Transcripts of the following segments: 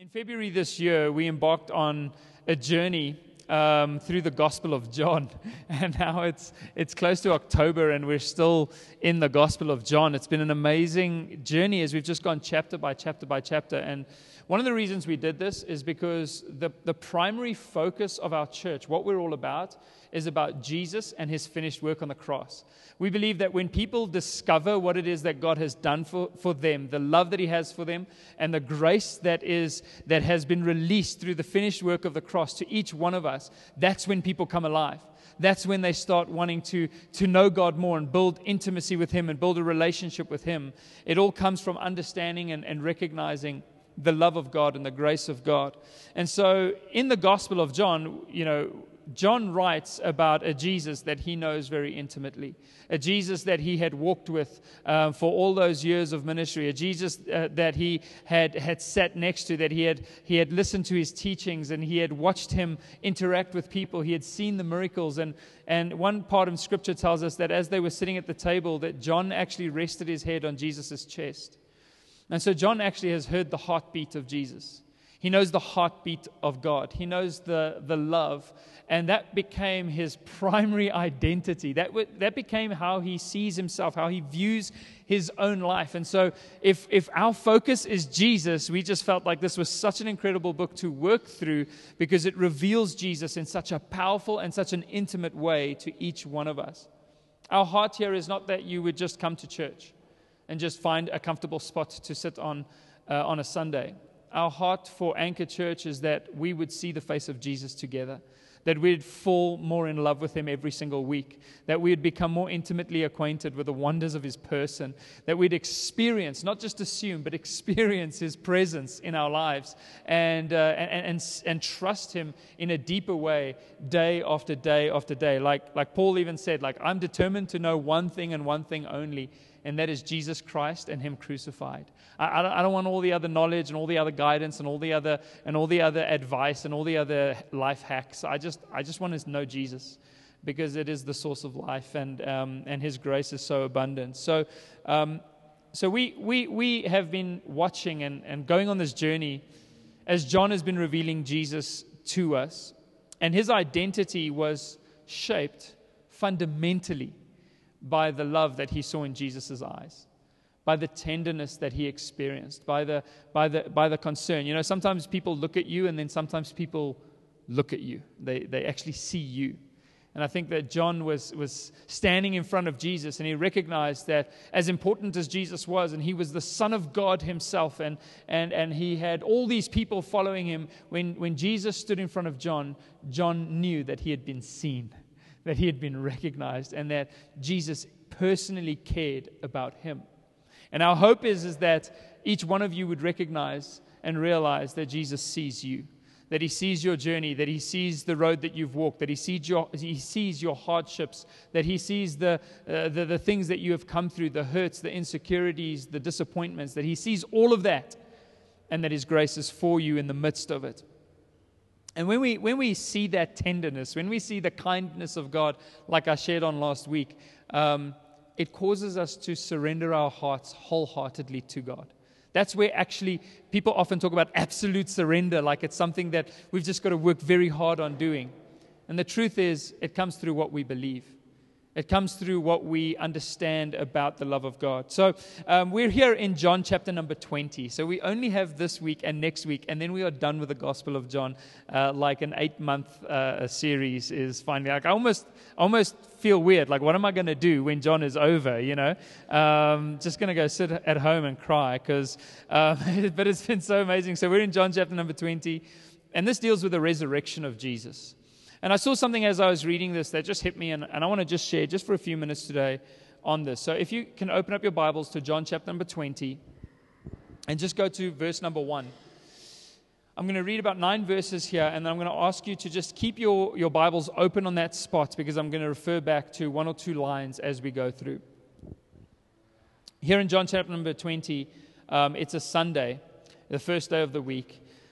In February this year, we embarked on a journey um, through the Gospel of John. And now it's, it's close to October, and we're still in the Gospel of John. It's been an amazing journey as we've just gone chapter by chapter by chapter. And one of the reasons we did this is because the, the primary focus of our church, what we're all about, is about Jesus and his finished work on the cross. We believe that when people discover what it is that God has done for, for them, the love that he has for them, and the grace that is that has been released through the finished work of the cross to each one of us, that's when people come alive. That's when they start wanting to, to know God more and build intimacy with Him and build a relationship with Him. It all comes from understanding and, and recognizing the love of God and the grace of God. And so in the Gospel of John, you know, John writes about a Jesus that he knows very intimately, a Jesus that he had walked with uh, for all those years of ministry, a Jesus uh, that he had, had sat next to, that he had, he had listened to his teachings and he had watched him interact with people. He had seen the miracles. And, and one part of scripture tells us that as they were sitting at the table, that John actually rested his head on Jesus' chest. And so John actually has heard the heartbeat of Jesus. He knows the heartbeat of God. He knows the, the love. And that became his primary identity. That, w- that became how he sees himself, how he views his own life. And so, if, if our focus is Jesus, we just felt like this was such an incredible book to work through because it reveals Jesus in such a powerful and such an intimate way to each one of us. Our heart here is not that you would just come to church and just find a comfortable spot to sit on uh, on a Sunday our heart for Anchor Church is that we would see the face of Jesus together, that we'd fall more in love with him every single week, that we'd become more intimately acquainted with the wonders of his person, that we'd experience, not just assume, but experience his presence in our lives and, uh, and, and, and trust him in a deeper way day after day after day. Like, like Paul even said, like, I'm determined to know one thing and one thing only and that is Jesus Christ and Him crucified. I, I, don't, I, don't, want all the other knowledge and all the other guidance and all the other and all the other advice and all the other life hacks. I just I just want to know Jesus because it is the source of life and um, and His grace is so abundant. So. Um, so we, we, we have been watching and, and going on this journey as John has been revealing Jesus to us. And his identity was shaped fundamentally by the love that he saw in Jesus' eyes, by the tenderness that he experienced, by the, by, the, by the concern. You know, sometimes people look at you and then sometimes people look at you, they, they actually see you. And I think that John was, was standing in front of Jesus and he recognized that as important as Jesus was, and he was the Son of God himself, and, and, and he had all these people following him, when, when Jesus stood in front of John, John knew that he had been seen that he had been recognized and that Jesus personally cared about him. And our hope is, is that each one of you would recognize and realize that Jesus sees you, that he sees your journey, that he sees the road that you've walked, that he sees your, he sees your hardships, that he sees the, uh, the, the things that you have come through, the hurts, the insecurities, the disappointments, that he sees all of that, and that his grace is for you in the midst of it. And when we, when we see that tenderness, when we see the kindness of God, like I shared on last week, um, it causes us to surrender our hearts wholeheartedly to God. That's where actually people often talk about absolute surrender, like it's something that we've just got to work very hard on doing. And the truth is, it comes through what we believe. It comes through what we understand about the love of God. So um, we're here in John chapter number 20. So we only have this week and next week, and then we are done with the Gospel of John. Uh, like an eight month uh, series is finally like I almost, almost feel weird. Like, what am I going to do when John is over? You know, um, just going to go sit at home and cry because, uh, but it's been so amazing. So we're in John chapter number 20, and this deals with the resurrection of Jesus. And I saw something as I was reading this that just hit me, and, and I want to just share just for a few minutes today on this. So if you can open up your Bibles to John chapter number 20 and just go to verse number 1. I'm going to read about nine verses here, and then I'm going to ask you to just keep your, your Bibles open on that spot because I'm going to refer back to one or two lines as we go through. Here in John chapter number 20, um, it's a Sunday, the first day of the week.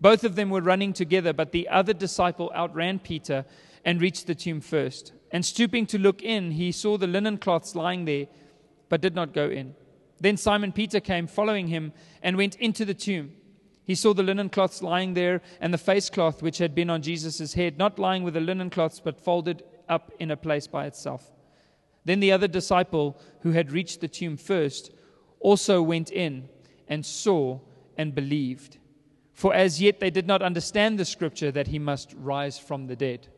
Both of them were running together, but the other disciple outran Peter and reached the tomb first. And stooping to look in, he saw the linen cloths lying there, but did not go in. Then Simon Peter came following him and went into the tomb. He saw the linen cloths lying there and the face cloth which had been on Jesus' head, not lying with the linen cloths, but folded up in a place by itself. Then the other disciple who had reached the tomb first also went in and saw and believed. For as yet they did not understand the scripture that he must rise from the dead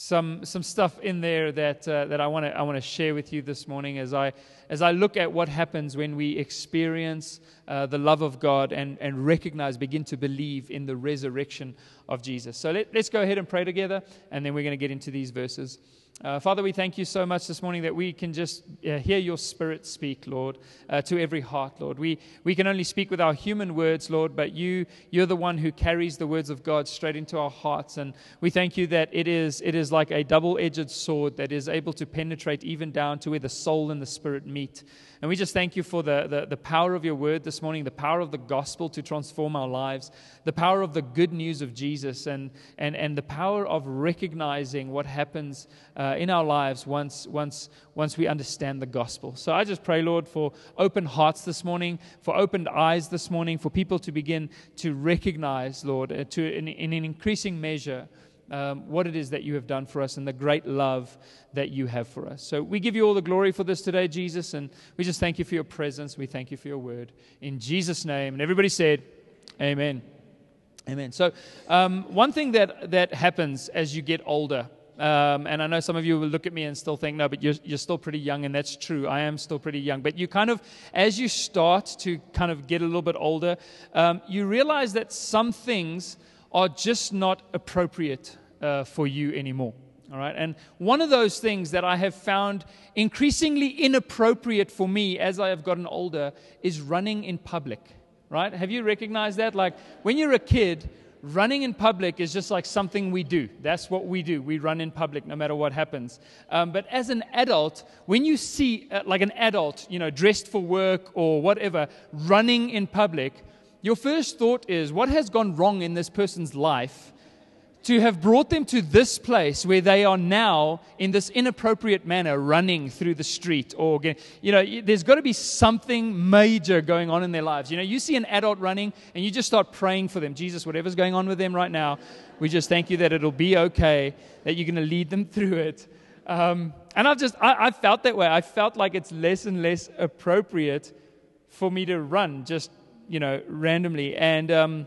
some some stuff in there that uh, that I want to I want to share with you this morning as I as I look at what happens when we experience uh, the love of God and and recognize begin to believe in the resurrection of Jesus. So let, let's go ahead and pray together, and then we're going to get into these verses. Uh, Father, we thank you so much this morning that we can just uh, hear your spirit speak, Lord, uh, to every heart, Lord. We, we can only speak with our human words, Lord, but you, you're the one who carries the words of God straight into our hearts. And we thank you that it is, it is like a double edged sword that is able to penetrate even down to where the soul and the spirit meet. And we just thank you for the, the, the, power of your word this morning, the power of the gospel to transform our lives, the power of the good news of Jesus, and, and, and the power of recognizing what happens uh, in our lives once, once, once we understand the gospel. So I just pray, Lord, for open hearts this morning, for opened eyes this morning, for people to begin to recognize, Lord, uh, to, in, in an increasing measure um, what it is that you have done for us and the great love that you have for us. So we give you all the glory for this today, Jesus, and we just thank you for your presence. We thank you for your word. In Jesus' name. And everybody said, Amen. Amen. So, um, one thing that, that happens as you get older, um, and I know some of you will look at me and still think, no, but you're, you're still pretty young, and that's true. I am still pretty young. But you kind of, as you start to kind of get a little bit older, um, you realize that some things are just not appropriate uh, for you anymore. All right. And one of those things that I have found increasingly inappropriate for me as I have gotten older is running in public. Right? Have you recognized that? Like when you're a kid, running in public is just like something we do. That's what we do. We run in public no matter what happens. Um, but as an adult, when you see uh, like an adult, you know, dressed for work or whatever, running in public, your first thought is, what has gone wrong in this person's life to have brought them to this place where they are now in this inappropriate manner running through the street or you know there's got to be something major going on in their lives. You know you see an adult running and you just start praying for them. Jesus whatever's going on with them right now we just thank you that it'll be okay that you're going to lead them through it. Um, and i've just I, I felt that way. I felt like it's less and less appropriate for me to run just you know, randomly. And, um,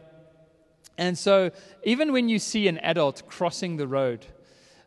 and so even when you see an adult crossing the road,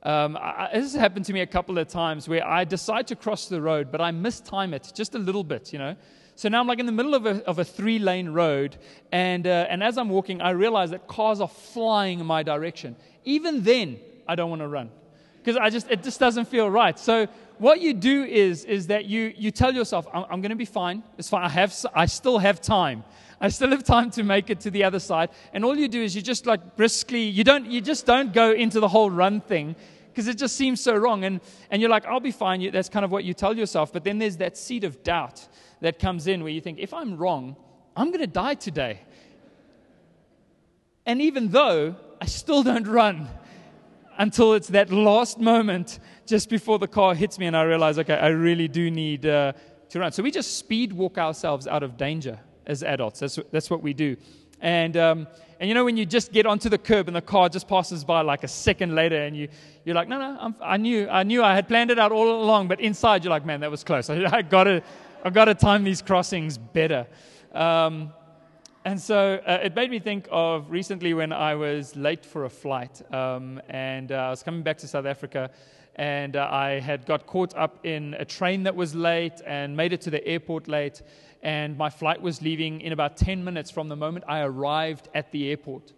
um, I, this has happened to me a couple of times where I decide to cross the road, but I mistime it just a little bit, you know. So now I'm like in the middle of a, of a three lane road, and, uh, and as I'm walking, I realize that cars are flying in my direction. Even then, I don't want to run because I just, it just doesn't feel right. So what you do is, is that you, you tell yourself, I'm, I'm going to be fine. It's fine. I, have, I still have time. I still have time to make it to the other side. And all you do is you just like briskly, you don't, you just don't go into the whole run thing because it just seems so wrong. And, and you're like, I'll be fine. You, that's kind of what you tell yourself. But then there's that seed of doubt that comes in where you think, if I'm wrong, I'm going to die today. And even though I still don't run until it's that last moment just before the car hits me and I realize, okay, I really do need uh, to run. So we just speed walk ourselves out of danger as adults. That's, that's what we do. And, um, and you know, when you just get onto the curb and the car just passes by like a second later, and you, you're like, no, no, I'm, i knew, I knew I had planned it out all along, but inside you're like, man, that was close. I, I gotta, I gotta time these crossings better. Um, and so uh, it made me think of recently when I was late for a flight, um, and uh, I was coming back to South Africa, and uh, I had got caught up in a train that was late and made it to the airport late and my flight was leaving in about 10 minutes from the moment I arrived at the airport.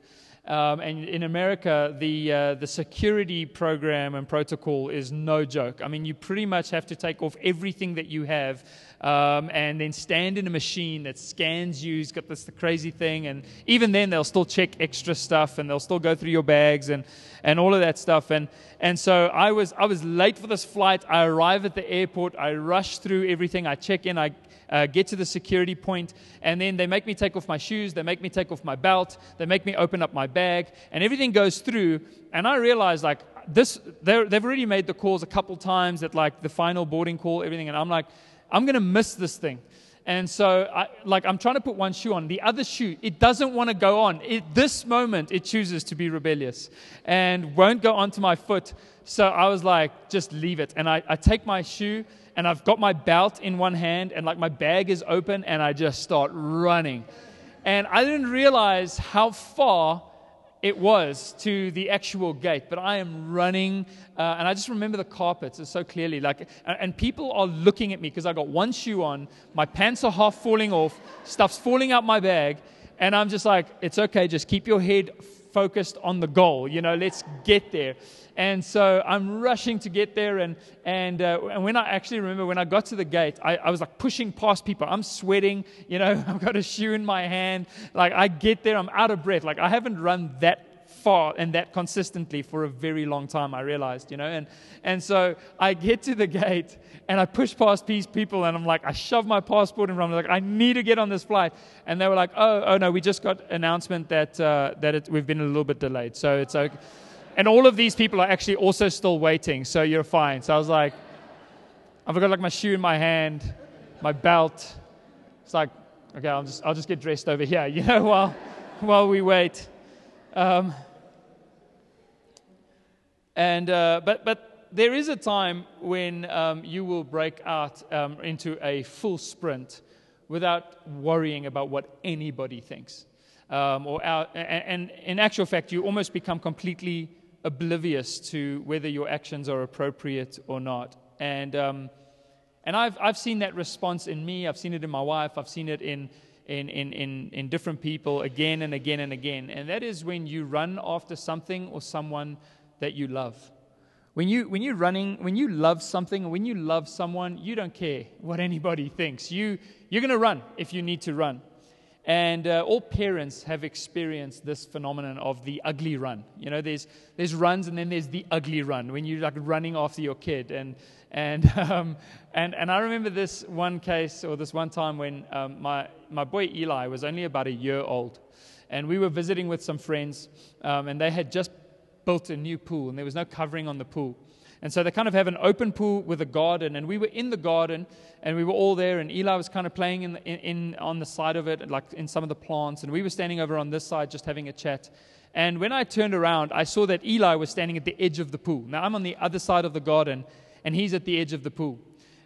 Um, and in America, the, uh, the security program and protocol is no joke. I mean, you pretty much have to take off everything that you have um, and then stand in a machine that scans you. It's got this crazy thing. And even then, they'll still check extra stuff and they'll still go through your bags and, and all of that stuff. And, and so I was, I was late for this flight. I arrive at the airport. I rush through everything. I check in. I uh, get to the security point, and then they make me take off my shoes, they make me take off my belt, they make me open up my bag, and everything goes through. And I realize, like, this, they've already made the calls a couple times at like the final boarding call, everything, and I'm like, I'm gonna miss this thing. And so, I, like, I'm trying to put one shoe on. The other shoe, it doesn't want to go on. At this moment, it chooses to be rebellious and won't go onto my foot. So I was like, just leave it. And I, I take my shoe and I've got my belt in one hand and like my bag is open and I just start running. And I didn't realize how far it was to the actual gate, but I am running, uh, and I just remember the carpets so clearly. Like, and people are looking at me because I got one shoe on, my pants are half falling off, stuff's falling out my bag, and I'm just like, it's okay, just keep your head focused on the goal. You know, let's get there. And so I'm rushing to get there. And, and, uh, and when I actually remember when I got to the gate, I, I was like pushing past people. I'm sweating, you know, I've got a shoe in my hand. Like I get there, I'm out of breath. Like I haven't run that far and that consistently for a very long time, I realized, you know. And, and so I get to the gate and I push past these people and I'm like, I shove my passport in front. I'm like, I need to get on this flight. And they were like, oh, oh no, we just got announcement that, uh, that it, we've been a little bit delayed. So it's okay. And all of these people are actually also still waiting, so you're fine. So I was like, I've got like my shoe in my hand, my belt. It's like, okay, I'll just, I'll just get dressed over here, you know, while, while we wait. Um, and, uh, but, but there is a time when um, you will break out um, into a full sprint without worrying about what anybody thinks. Um, or and, and, in actual fact, you almost become completely oblivious to whether your actions are appropriate or not. And, um, and I've, I've seen that response in me, I've seen it in my wife, I've seen it in, in, in, in, in different people again and again and again. And that is when you run after something or someone that you love. When, you, when you're running, when you love something, when you love someone, you don't care what anybody thinks. You, you're going to run if you need to run. And uh, all parents have experienced this phenomenon of the ugly run. You know, there's, there's runs and then there's the ugly run when you're like running after your kid. And, and, um, and, and I remember this one case or this one time when um, my, my boy Eli was only about a year old. And we were visiting with some friends, um, and they had just built a new pool, and there was no covering on the pool. And so they kind of have an open pool with a garden. And we were in the garden and we were all there. And Eli was kind of playing in, the, in, in, on the side of it, like in some of the plants. And we were standing over on this side just having a chat. And when I turned around, I saw that Eli was standing at the edge of the pool. Now I'm on the other side of the garden and he's at the edge of the pool.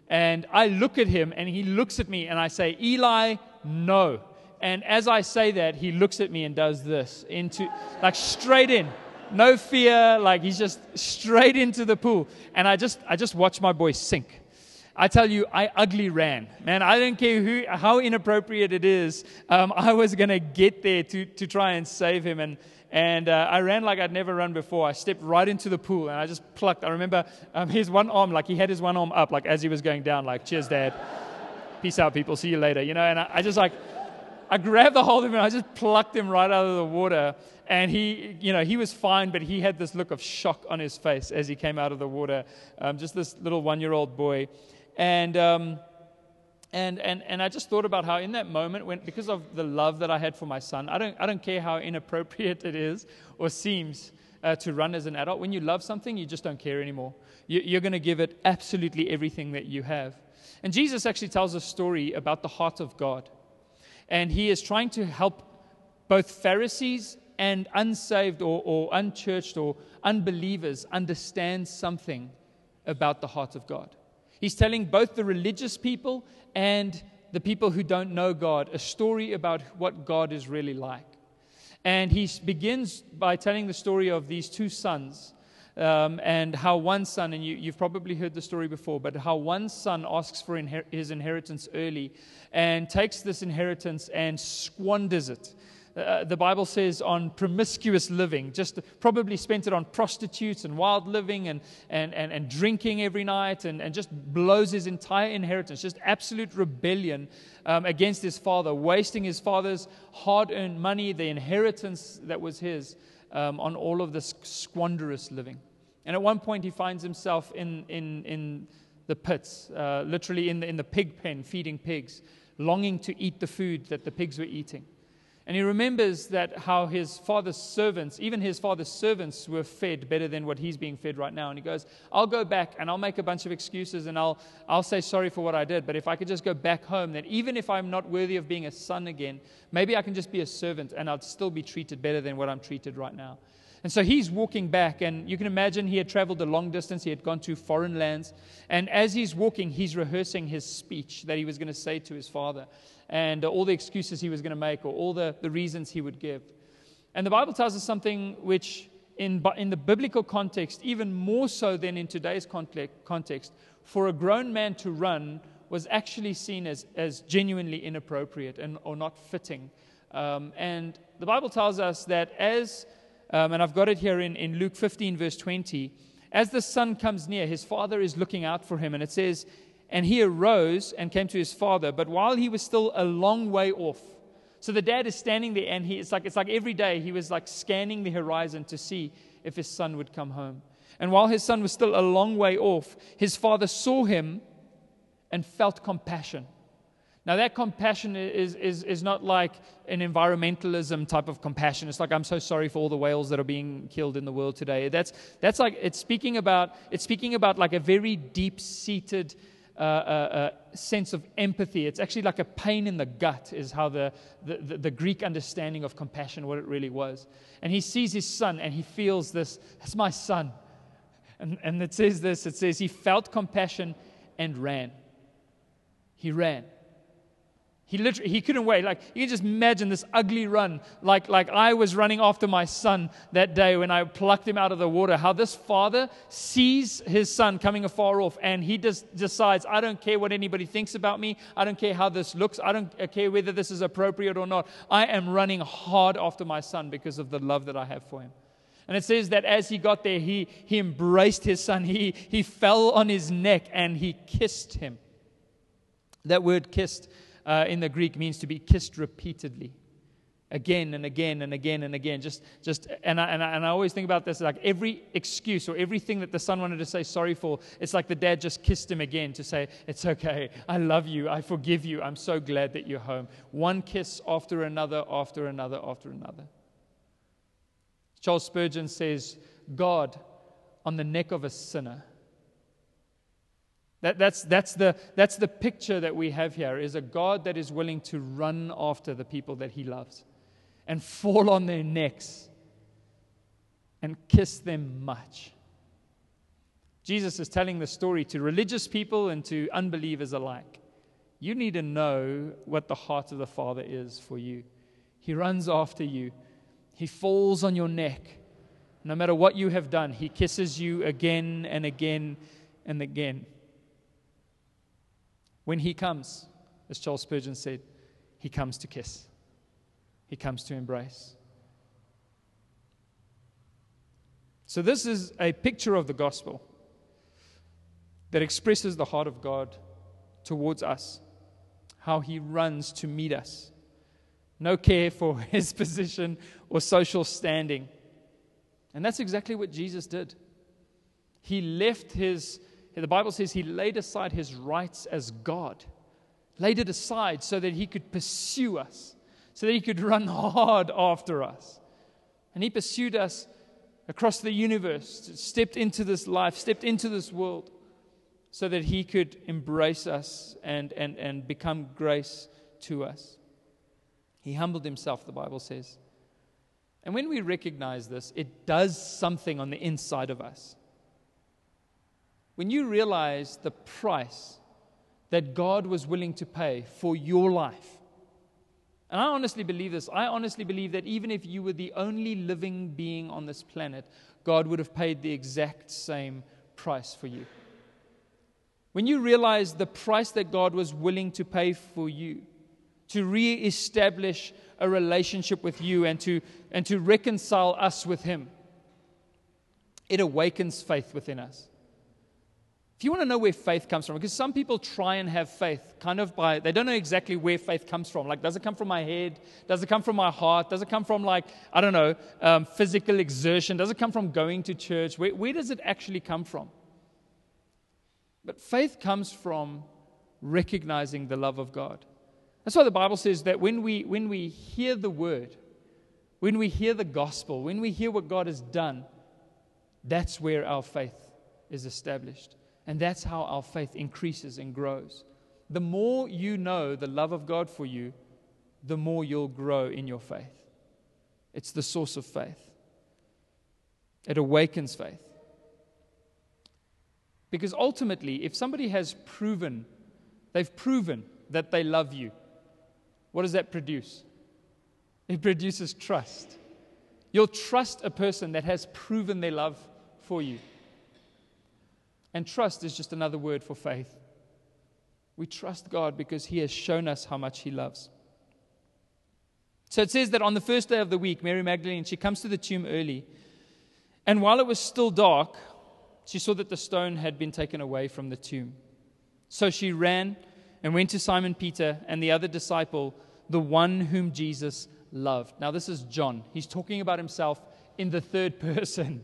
And I look at him and he looks at me and I say, Eli, no. And as I say that, he looks at me and does this into, like straight in no fear. Like he's just straight into the pool. And I just, I just watched my boy sink. I tell you, I ugly ran. Man, I didn't care who, how inappropriate it is. Um, I was going to get there to, to try and save him. And, and uh, I ran like I'd never run before. I stepped right into the pool and I just plucked. I remember um, his one arm, like he had his one arm up, like as he was going down, like, cheers, dad. Peace out, people. See you later. You know, and I, I just like, I grabbed the hold of him and I just plucked him right out of the water. And he, you know, he was fine, but he had this look of shock on his face as he came out of the water. Um, just this little one-year-old boy, and. Um, and, and, and I just thought about how in that moment, when, because of the love that I had for my son, I don't, I don't care how inappropriate it is or seems uh, to run as an adult. When you love something, you just don't care anymore. You, you're going to give it absolutely everything that you have. And Jesus actually tells a story about the heart of God. And he is trying to help both Pharisees and unsaved or, or unchurched or unbelievers understand something about the heart of God. He's telling both the religious people and the people who don't know God a story about what God is really like. And he begins by telling the story of these two sons um, and how one son, and you, have probably heard the story before, but how one son asks for inher- his inheritance early and takes this inheritance and squanders it uh, the Bible says, on promiscuous living, just probably spent it on prostitutes and wild living and, and, and, and drinking every night and, and just blows his entire inheritance, just absolute rebellion um, against his father, wasting his father's hard earned money, the inheritance that was his, um, on all of this squanderous living. And at one point, he finds himself in, in, in the pits, uh, literally in the, in the pig pen, feeding pigs, longing to eat the food that the pigs were eating. And he remembers that how his father's servants, even his father's servants, were fed better than what he's being fed right now. And he goes, I'll go back and I'll make a bunch of excuses and I'll, I'll say sorry for what I did. But if I could just go back home, then even if I'm not worthy of being a son again, maybe I can just be a servant and I'd still be treated better than what I'm treated right now. And so he's walking back, and you can imagine he had traveled a long distance. He had gone to foreign lands. And as he's walking, he's rehearsing his speech that he was going to say to his father, and all the excuses he was going to make, or all the, the reasons he would give. And the Bible tells us something which, in, in the biblical context, even more so than in today's context, for a grown man to run was actually seen as, as genuinely inappropriate and, or not fitting. Um, and the Bible tells us that as um, and I've got it here in, in Luke 15, verse 20. As the son comes near, his father is looking out for him. And it says, And he arose and came to his father, but while he was still a long way off. So the dad is standing there, and he, it's, like, it's like every day he was like scanning the horizon to see if his son would come home. And while his son was still a long way off, his father saw him and felt compassion. Now, that compassion is, is, is not like an environmentalism type of compassion. It's like, I'm so sorry for all the whales that are being killed in the world today. That's, that's like, it's speaking about, it's speaking about like a very deep seated uh, uh, uh, sense of empathy. It's actually like a pain in the gut, is how the, the, the, Greek understanding of compassion, what it really was. And he sees his son and he feels this, that's my son. And, and it says this it says, he felt compassion and ran. He ran. He literally he couldn't wait. Like you can just imagine this ugly run, like like I was running after my son that day when I plucked him out of the water. How this father sees his son coming afar off, and he just decides, I don't care what anybody thinks about me. I don't care how this looks. I don't uh, care whether this is appropriate or not. I am running hard after my son because of the love that I have for him. And it says that as he got there, he, he embraced his son. He, he fell on his neck and he kissed him. That word kissed uh, in the Greek means to be kissed repeatedly. Again and again and again and again. Just, just, and I, and I, and I always think about this like every excuse or everything that the son wanted to say sorry for, it's like the dad just kissed him again to say, It's okay. I love you. I forgive you. I'm so glad that you're home. One kiss after another, after another, after another. Charles Spurgeon says, God on the neck of a sinner that, that's, that's, the, that's the picture that we have here is a God that is willing to run after the people that he loves and fall on their necks and kiss them much. Jesus is telling the story to religious people and to unbelievers alike. You need to know what the heart of the Father is for you. He runs after you, He falls on your neck. No matter what you have done, He kisses you again and again and again. When he comes, as Charles Spurgeon said, he comes to kiss, he comes to embrace. So, this is a picture of the gospel that expresses the heart of God towards us, how he runs to meet us. No care for his position or social standing. And that's exactly what Jesus did. He left his the Bible says he laid aside his rights as God, laid it aside so that he could pursue us, so that he could run hard after us. And he pursued us across the universe, stepped into this life, stepped into this world, so that he could embrace us and, and, and become grace to us. He humbled himself, the Bible says. And when we recognize this, it does something on the inside of us. When you realize the price that God was willing to pay for your life, and I honestly believe this. I honestly believe that even if you were the only living being on this planet, God would have paid the exact same price for you. When you realize the price that God was willing to pay for you to re-establish a relationship with you and to, and to reconcile us with Him. It awakens faith within us. If you want to know where faith comes from, because some people try and have faith kind of by, they don't know exactly where faith comes from. Like, does it come from my head? Does it come from my heart? Does it come from, like, I don't know, um, physical exertion? Does it come from going to church? Where, where does it actually come from? But faith comes from recognizing the love of God. That's why the Bible says that when we, when we hear the word, when we hear the gospel, when we hear what God has done, that's where our faith is established. And that's how our faith increases and grows. The more you know the love of God for you, the more you'll grow in your faith. It's the source of faith, it awakens faith. Because ultimately, if somebody has proven, they've proven that they love you, what does that produce? It produces trust. You'll trust a person that has proven their love for you. And trust is just another word for faith. We trust God because He has shown us how much He loves. So it says that on the first day of the week, Mary Magdalene, she comes to the tomb early. And while it was still dark, she saw that the stone had been taken away from the tomb. So she ran and went to Simon Peter and the other disciple, the one whom Jesus loved. Now, this is John. He's talking about himself in the third person.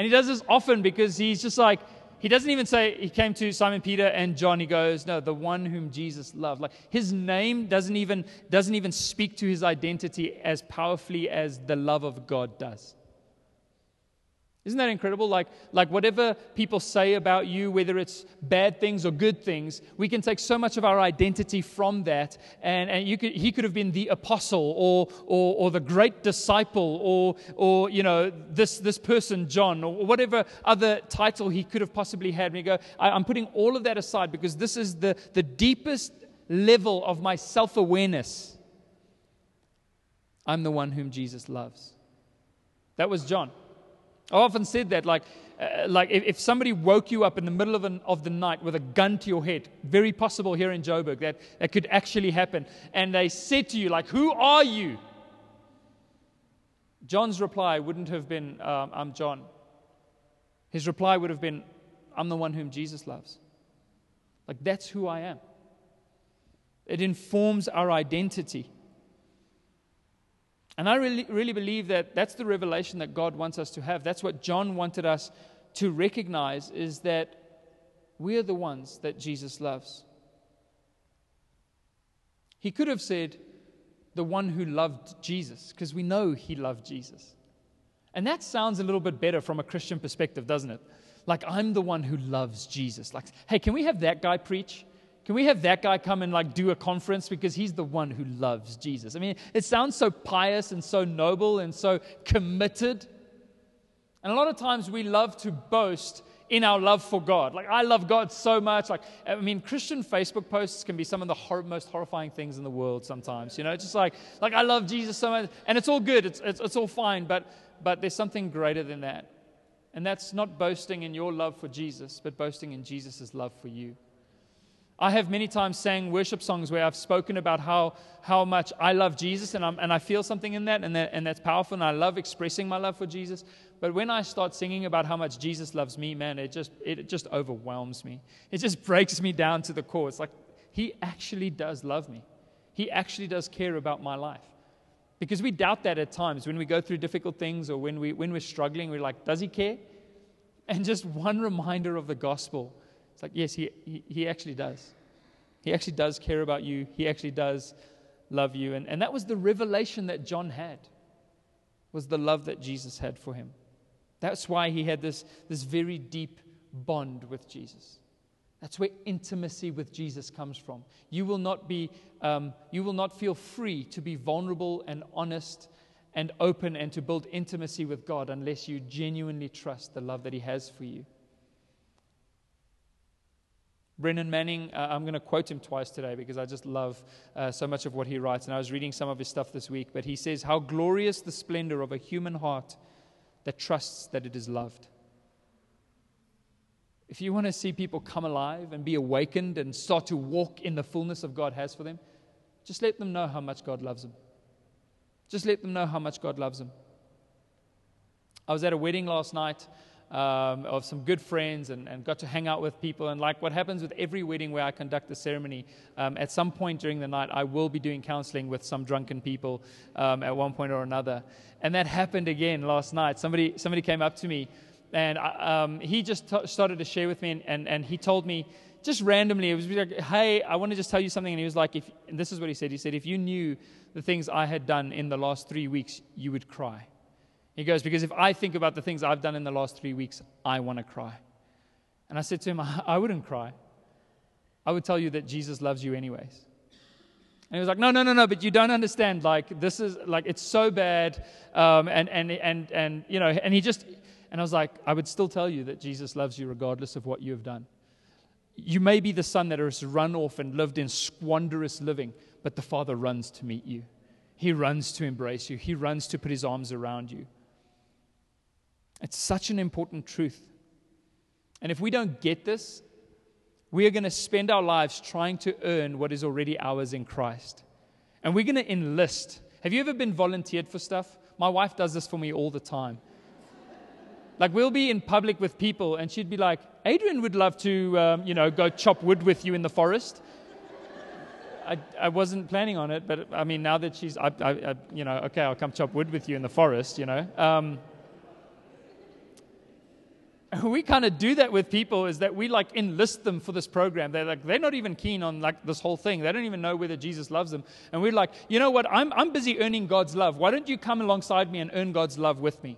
And he does this often because he's just like, he doesn't even say he came to Simon Peter and John. He goes, no, the one whom Jesus loved. Like his name doesn't even, doesn't even speak to his identity as powerfully as the love of God does. Isn't that incredible? Like, like whatever people say about you, whether it's bad things or good things, we can take so much of our identity from that. And, and could, he could have been the apostle or, or, or the great disciple or, or you know, this, this person, John, or whatever other title he could have possibly had. And you go, I, I'm putting all of that aside because this is the, the deepest level of my self awareness. I'm the one whom Jesus loves. That was John. I often said that, like, uh, like if, if, somebody woke you up in the middle of, an, of the night with a gun to your head, very possible here in Joburg that, that could actually happen, and they said to you, like, who are you? John's reply wouldn't have been, um, I'm John. His reply would have been, I'm the one whom Jesus loves. Like, that's who I am. It informs our identity. And I really, really believe that that's the revelation that God wants us to have. That's what John wanted us to recognize is that we're the ones that Jesus loves. He could have said, the one who loved Jesus, because we know he loved Jesus. And that sounds a little bit better from a Christian perspective, doesn't it? Like, I'm the one who loves Jesus. Like, hey, can we have that guy preach? Can we have that guy come and like do a conference because he's the one who loves Jesus? I mean, it sounds so pious and so noble and so committed. And a lot of times we love to boast in our love for God. Like, I love God so much. Like, I mean, Christian Facebook posts can be some of the hor- most horrifying things in the world sometimes. You know, it's just like, like I love Jesus so much. And it's all good, it's, it's, it's all fine. But, but there's something greater than that. And that's not boasting in your love for Jesus, but boasting in Jesus' love for you. I have many times sang worship songs where I've spoken about how, how much I love Jesus and, I'm, and I feel something in that and, that, and that's powerful and I love expressing my love for Jesus. But when I start singing about how much Jesus loves me, man, it just, it just overwhelms me. It just breaks me down to the core. It's like, He actually does love me. He actually does care about my life. Because we doubt that at times when we go through difficult things or when, we, when we're struggling, we're like, does He care? And just one reminder of the gospel it's like, yes, he, he, he actually does. He actually does care about you. He actually does love you. And, and that was the revelation that John had, was the love that Jesus had for him. That's why he had this, this very deep bond with Jesus. That's where intimacy with Jesus comes from. You will not be, um, you will not feel free to be vulnerable and honest and open and to build intimacy with God unless you genuinely trust the love that He has for you. Brennan Manning, uh, I'm going to quote him twice today because I just love uh, so much of what he writes. And I was reading some of his stuff this week, but he says, How glorious the splendor of a human heart that trusts that it is loved. If you want to see people come alive and be awakened and start to walk in the fullness of God has for them, just let them know how much God loves them. Just let them know how much God loves them. I was at a wedding last night um, of some good friends and, and, got to hang out with people. And like what happens with every wedding where I conduct the ceremony, um, at some point during the night, I will be doing counseling with some drunken people um, at one point or another. And that happened again last night. Somebody, somebody came up to me and I, um, he just t- started to share with me, and, and, and he told me, just randomly, it was like, hey, I want to just tell you something. And he was like, if, this is what he said. He said, if you knew the things I had done in the last three weeks, you would cry. He goes, because if I think about the things I've done in the last three weeks, I want to cry. And I said to him, I wouldn't cry. I would tell you that Jesus loves you anyways. And he was like, no, no, no, no, but you don't understand. Like, this is, like, it's so bad. Um, and, and, and, and, you know, and he just, and I was like, I would still tell you that Jesus loves you regardless of what you have done. You may be the son that has run off and lived in squanderous living, but the Father runs to meet you. He runs to embrace you, He runs to put His arms around you. It's such an important truth. And if we don't get this, we are going to spend our lives trying to earn what is already ours in Christ. And we're going to enlist. Have you ever been volunteered for stuff? My wife does this for me all the time. Like we'll be in public with people, and she'd be like, "Adrian would love to, um, you know, go chop wood with you in the forest." I, I wasn't planning on it, but I mean, now that she's, I, I, I you know, okay, I'll come chop wood with you in the forest, you know. Um, we kind of do that with people is that we like enlist them for this program. They're like, they're not even keen on like this whole thing. They don't even know whether Jesus loves them. And we're like, you know what? I'm, I'm busy earning God's love. Why don't you come alongside me and earn God's love with me?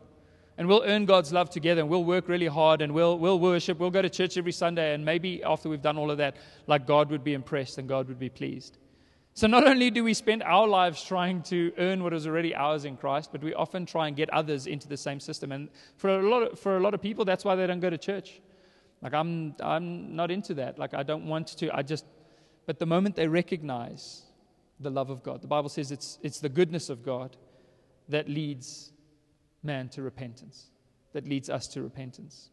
and we'll earn God's love together and we'll work really hard and we'll, we'll worship. We'll go to church every Sunday. And maybe after we've done all of that, like God would be impressed and God would be pleased. So not only do we spend our lives trying to earn what is already ours in Christ, but we often try and get others into the same system. And for a lot of, for a lot of people, that's why they don't go to church. Like I'm, I'm not into that. Like I don't want to. I just, but the moment they recognize the love of God, the Bible says it's, it's the goodness of God that leads man to repentance, that leads us to repentance.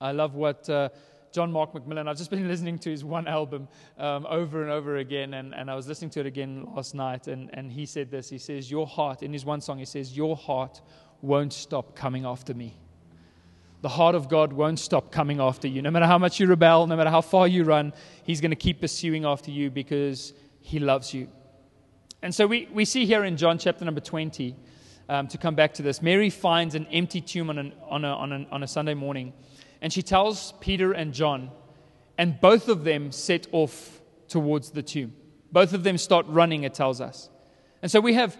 I love what uh, John Mark McMillan, I've just been listening to his one album um, over and over again, and, and I was listening to it again last night, and, and he said this. He says, Your heart, in his one song, he says, Your heart won't stop coming after me. The heart of God won't stop coming after you. No matter how much you rebel, no matter how far you run, He's going to keep pursuing after you because He loves you. And so we, we see here in John chapter number 20 um, to come back to this. Mary finds an empty tomb on, an, on, a, on, a, on a Sunday morning, and she tells Peter and John, and both of them set off towards the tomb. Both of them start running, it tells us. And so we have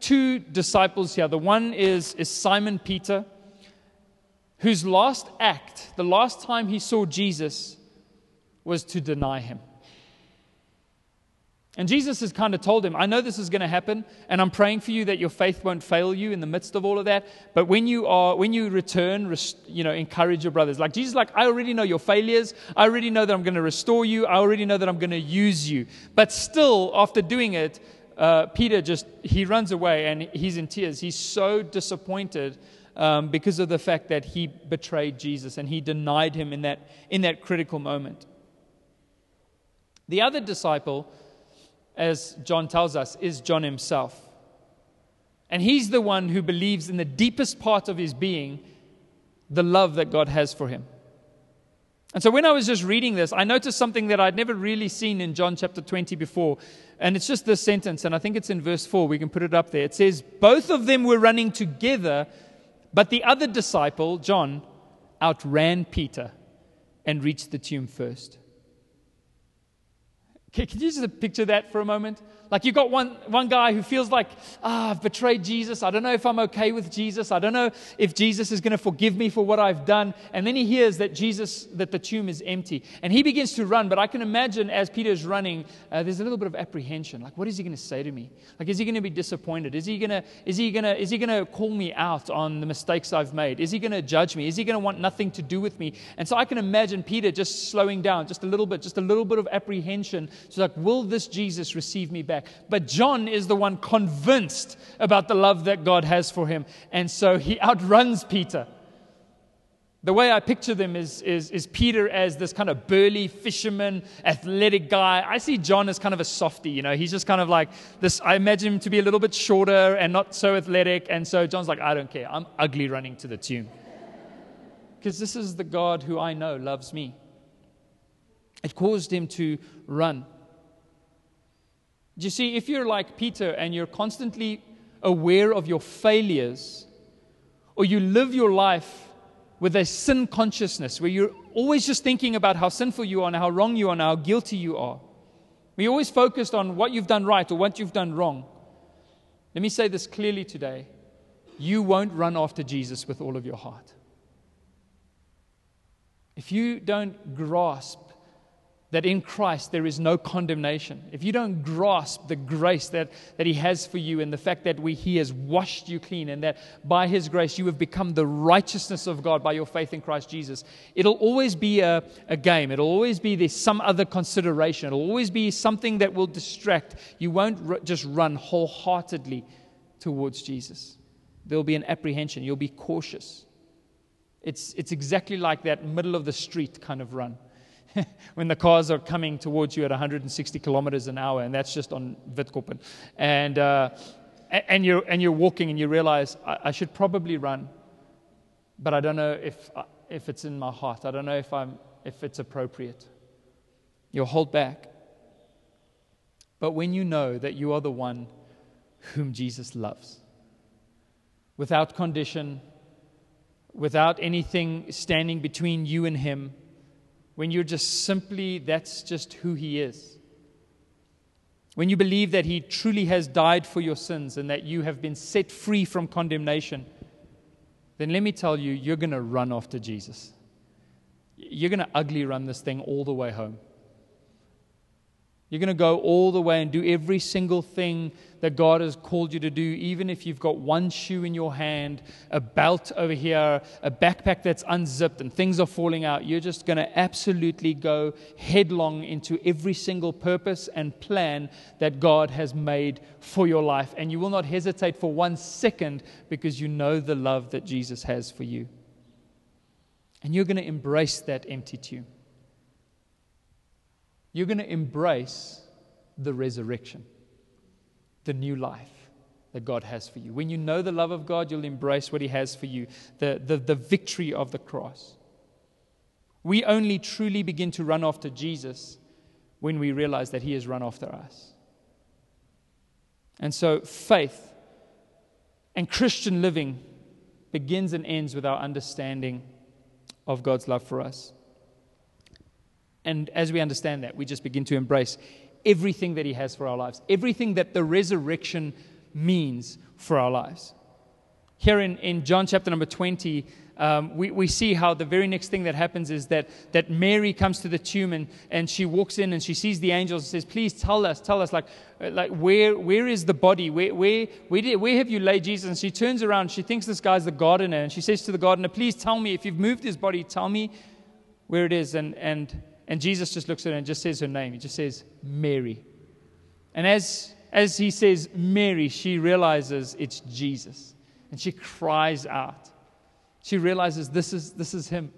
two disciples here. The one is, is Simon Peter, whose last act, the last time he saw Jesus, was to deny him. And Jesus has kind of told him, I know this is going to happen, and I'm praying for you that your faith won't fail you in the midst of all of that. But when you are, when you return, you know, encourage your brothers. Like Jesus, like I already know your failures. I already know that I'm going to restore you. I already know that I'm going to use you. But still, after doing it, uh, Peter just he runs away and he's in tears. He's so disappointed um, because of the fact that he betrayed Jesus and he denied him in that in that critical moment. The other disciple as John tells us, is John himself. And he's the one who believes in the deepest part of his being the love that God has for him. And so when I was just reading this, I noticed something that I'd never really seen in John chapter 20 before. And it's just this sentence, and I think it's in verse 4. We can put it up there. It says, Both of them were running together, but the other disciple, John, outran Peter and reached the tomb first. Can, you just picture that for a moment? Like you've got one, one guy who feels like, ah, I've betrayed Jesus. I don't know if I'm okay with Jesus. I don't know if Jesus is going to forgive me for what I've done. And then he hears that Jesus, that the tomb is empty. And he begins to run. But I can imagine as Peter's running, uh, there's a little bit of apprehension. Like, what is he going to say to me? Like, is he going to be disappointed? Is he going to, is he going to, is he going to call me out on the mistakes I've made? Is he going to judge me? Is he going to want nothing to do with me? And so I can imagine Peter just slowing down just a little bit, just a little bit of apprehension. So like, will this Jesus receive me back? But John is the one convinced about the love that God has for him. And so he outruns Peter. The way I picture them is, is, is Peter as this kind of burly fisherman, athletic guy. I see John as kind of a softy, you know. He's just kind of like this. I imagine him to be a little bit shorter and not so athletic. And so John's like, I don't care. I'm ugly running to the tomb. Because this is the God who I know loves me. It caused him to run. Do you see, if you're like Peter and you're constantly aware of your failures, or you live your life with a sin consciousness where you're always just thinking about how sinful you are and how wrong you are and how guilty you are. We're always focused on what you've done right or what you've done wrong. Let me say this clearly today. You won't run after Jesus with all of your heart. If you don't grasp that in Christ there is no condemnation, if you don't grasp the grace that, that He has for you and the fact that we, He has washed you clean and that by His grace you have become the righteousness of God by your faith in Christ Jesus, it'll always be a, a game. It'll always be there's some other consideration. It'll always be something that will distract. You won't r- just run wholeheartedly towards Jesus. There'll be an apprehension. You'll be cautious. It's, it's exactly like that middle of the street kind of run. when the cars are coming towards you at 160 kilometers an hour, and that's just on Witkoppen. And, uh, and, you're, and you're walking and you realize, I, I, should probably run, but I don't know if, uh, if it's in my heart. I don't know if, I'm, if it's appropriate. You'll hold back. But when you know that you are the one whom Jesus loves, without condition, without anything standing between you and Him, when you're just simply, that's just who He is. When you believe that He truly has died for your sins and that you have been set free from condemnation, then let me tell you, you're going to run after Jesus. You're going to ugly run this thing all the way home. You're going to go all the way and do every single thing that God has called you to do, even if you've got one shoe in your hand, a belt over here, a backpack that's unzipped, and things are falling out. You're just going to absolutely go headlong into every single purpose and plan that God has made for your life. And you will not hesitate for one second because you know the love that Jesus has for you. And you're going to embrace that empty tomb you're going to embrace the resurrection, the new life that God has for you. When you know the love of God, you'll embrace what He has for you, the, the, the victory of the cross. We only truly begin to run after Jesus when we realize that He has run after us. And so, faith and Christian living begins and ends with our understanding of God's love for us. And as we understand that, we just begin to embrace everything that He has for our lives, everything that the resurrection means for our lives. Here in, in John chapter number 20, um, we, we see how the very next thing that happens is that, that Mary comes to the tomb and, and she walks in and she sees the angels and says, Please tell us, tell us, like, like where, where is the body? Where, where, where, did, where have you laid Jesus? And she turns around, she thinks this guy's the gardener, and she says to the gardener, Please tell me, if you've moved his body, tell me where it is. And, and and Jesus just looks at her and just says her name. He just says, Mary. And as, as he says Mary, she realizes it's Jesus. And she cries out. She realizes this is, this is him.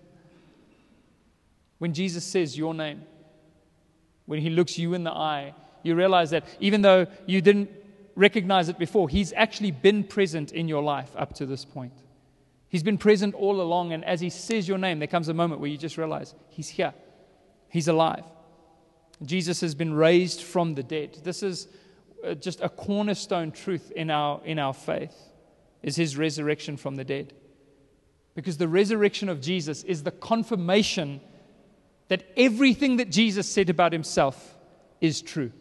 When Jesus says your name, when he looks you in the eye, you realize that even though you didn't recognize it before, he's actually been present in your life up to this point. He's been present all along, and as he says your name, there comes a moment where you just realize he's here. He's alive. Jesus has been raised from the dead. This is uh, just a cornerstone truth in our, in our faith is his resurrection from the dead. Because the resurrection of Jesus is the confirmation that everything that Jesus said about himself is true.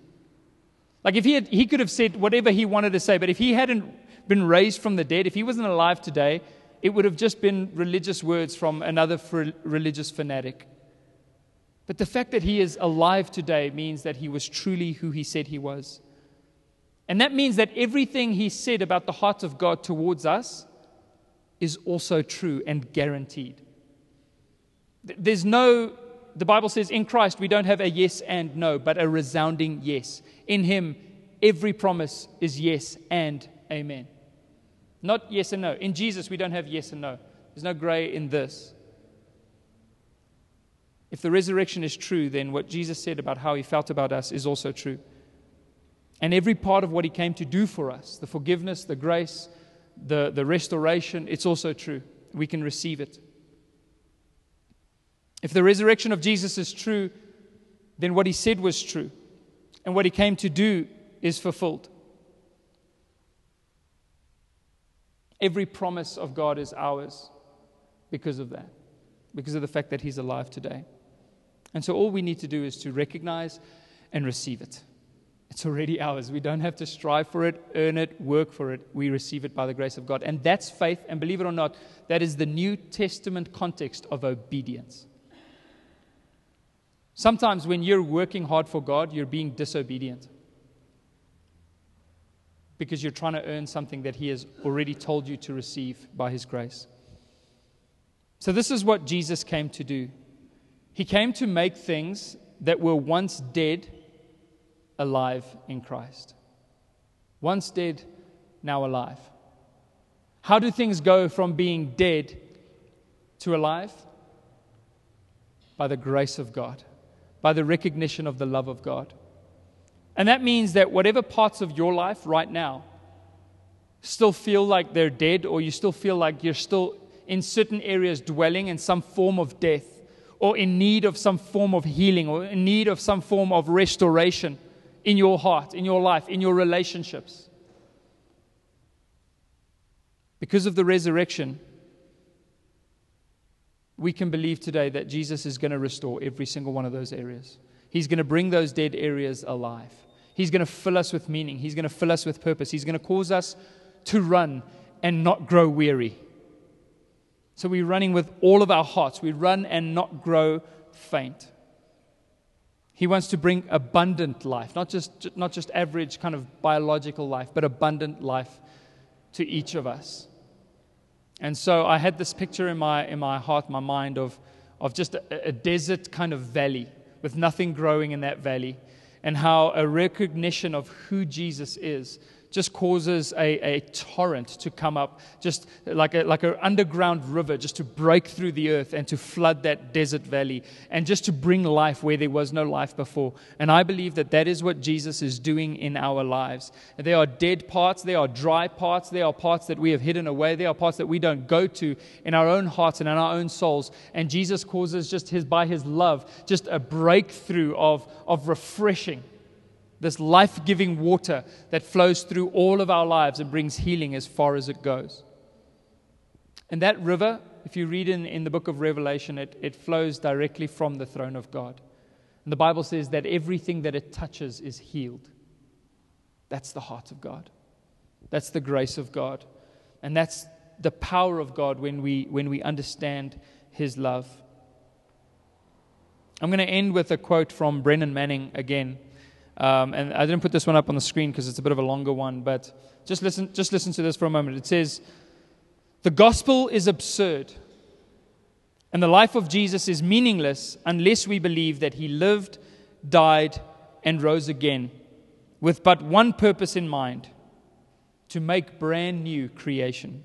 Like if he had, he could have said whatever he wanted to say, but if he hadn't been raised from the dead, if he wasn't alive today, it would have just been religious words from another religious fanatic. But the fact that he is alive today means that he was truly who he said he was. And that means that everything he said about the heart of God towards us is also true and guaranteed. There's no, the Bible says in Christ we don't have a yes and no, but a resounding yes. In him, every promise is yes and amen. Not yes and no. In Jesus, we don't have yes and no. There's no gray in this. If the resurrection is true, then what Jesus said about how he felt about us is also true. And every part of what he came to do for us the forgiveness, the grace, the, the restoration it's also true. We can receive it. If the resurrection of Jesus is true, then what he said was true. And what he came to do is fulfilled. Every promise of God is ours because of that, because of the fact that he's alive today. And so all we need to do is to recognize and receive it. It's already ours. We don't have to strive for it, earn it, work for it. We receive it by the grace of God. And that's faith. And believe it or not, that is the New Testament context of obedience. Sometimes when you're working hard for God, you're being disobedient because you're trying to earn something that He has already told you to receive by His grace. So, this is what Jesus came to do. He came to make things that were once dead alive in Christ. Once dead, now alive. How do things go from being dead to alive? By the grace of God, by the recognition of the love of God. And that means that whatever parts of your life right now still feel like they're dead, or you still feel like you're still in certain areas dwelling in some form of death, or in need of some form of healing or in need of some form of restoration in your heart, in your life, in your relationships. Because of the resurrection, we can believe today that Jesus is going to restore every single one of those areas. He's going to bring those dead areas alive. He's going to fill us with meaning. He's going to fill us with purpose. He's going to cause us to run and not grow weary. So we're running with all of our hearts. We run and not grow faint. He wants to bring abundant life, not just, not just average kind of biological life, but abundant life to each of us. And so I had this picture in my, in my heart, my mind, of, of just a, a desert kind of valley with nothing growing in that valley, and how a recognition of who Jesus is just causes a, a torrent to come up, just like an like a underground river, just to break through the earth and to flood that desert valley and just to bring life where there was no life before. And I believe that that is what Jesus is doing in our lives. There are dead parts, there are dry parts, there are parts that we have hidden away, there are parts that we don't go to in our own hearts and in our own souls. And Jesus causes just his, by his love, just a breakthrough of, of refreshing this life giving water that flows through all of our lives and brings healing as far as it goes. And that river, if you read in, in the book of Revelation, it, it flows directly from the throne of God. And the Bible says that everything that it touches is healed. That's the heart of God. That's the grace of God. And that's the power of God when we, when we understand His love. I'm going to end with a quote from Brennan Manning again. Um, and I didn't put this one up on the screen because it's a bit of a longer one, but just listen, just listen to this for a moment. It says, The gospel is absurd, and the life of Jesus is meaningless unless we believe that he lived, died, and rose again with but one purpose in mind to make brand new creation.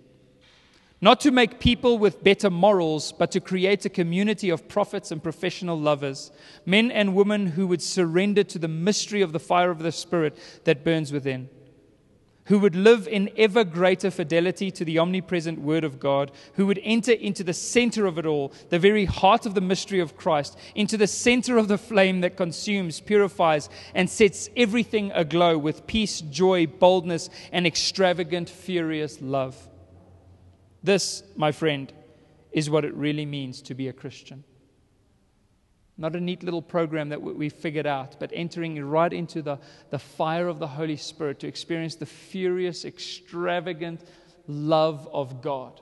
Not to make people with better morals, but to create a community of prophets and professional lovers, men and women who would surrender to the mystery of the fire of the Spirit that burns within, who would live in ever greater fidelity to the omnipresent Word of God, who would enter into the center of it all, the very heart of the mystery of Christ, into the center of the flame that consumes, purifies, and sets everything aglow with peace, joy, boldness, and extravagant, furious love. This, my friend, is what it really means to be a Christian. Not a neat little program that we figured out, but entering right into the, the fire of the Holy Spirit to experience the furious, extravagant love of God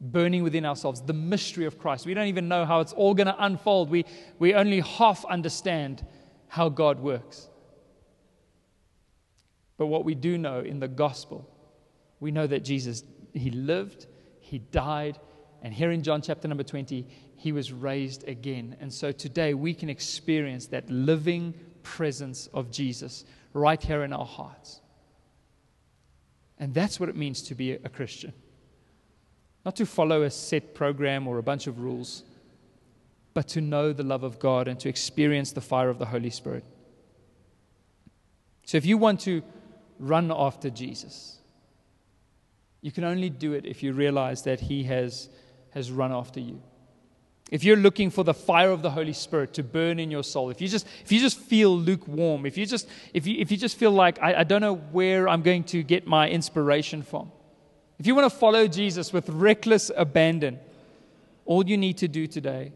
burning within ourselves, the mystery of Christ. We don't even know how it's all going to unfold. We, we only half understand how God works. But what we do know in the gospel, we know that Jesus he lived, he died, and here in John chapter number 20, he was raised again. And so today we can experience that living presence of Jesus right here in our hearts. And that's what it means to be a Christian. Not to follow a set program or a bunch of rules, but to know the love of God and to experience the fire of the Holy Spirit. So if you want to run after Jesus, you can only do it if you realize that He has, has run after you. If you're looking for the fire of the Holy Spirit to burn in your soul, if you just, if you just feel lukewarm, if you just, if you, if you just feel like, I, I don't know where I'm going to get my inspiration from, if you want to follow Jesus with reckless abandon, all you need to do today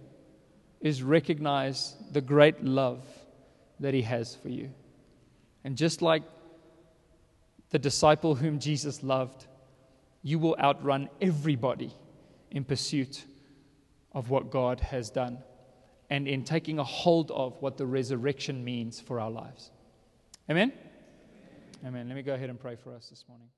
is recognize the great love that He has for you. And just like the disciple whom Jesus loved, you will outrun everybody in pursuit of what God has done and in taking a hold of what the resurrection means for our lives. Amen? Amen. Let me go ahead and pray for us this morning.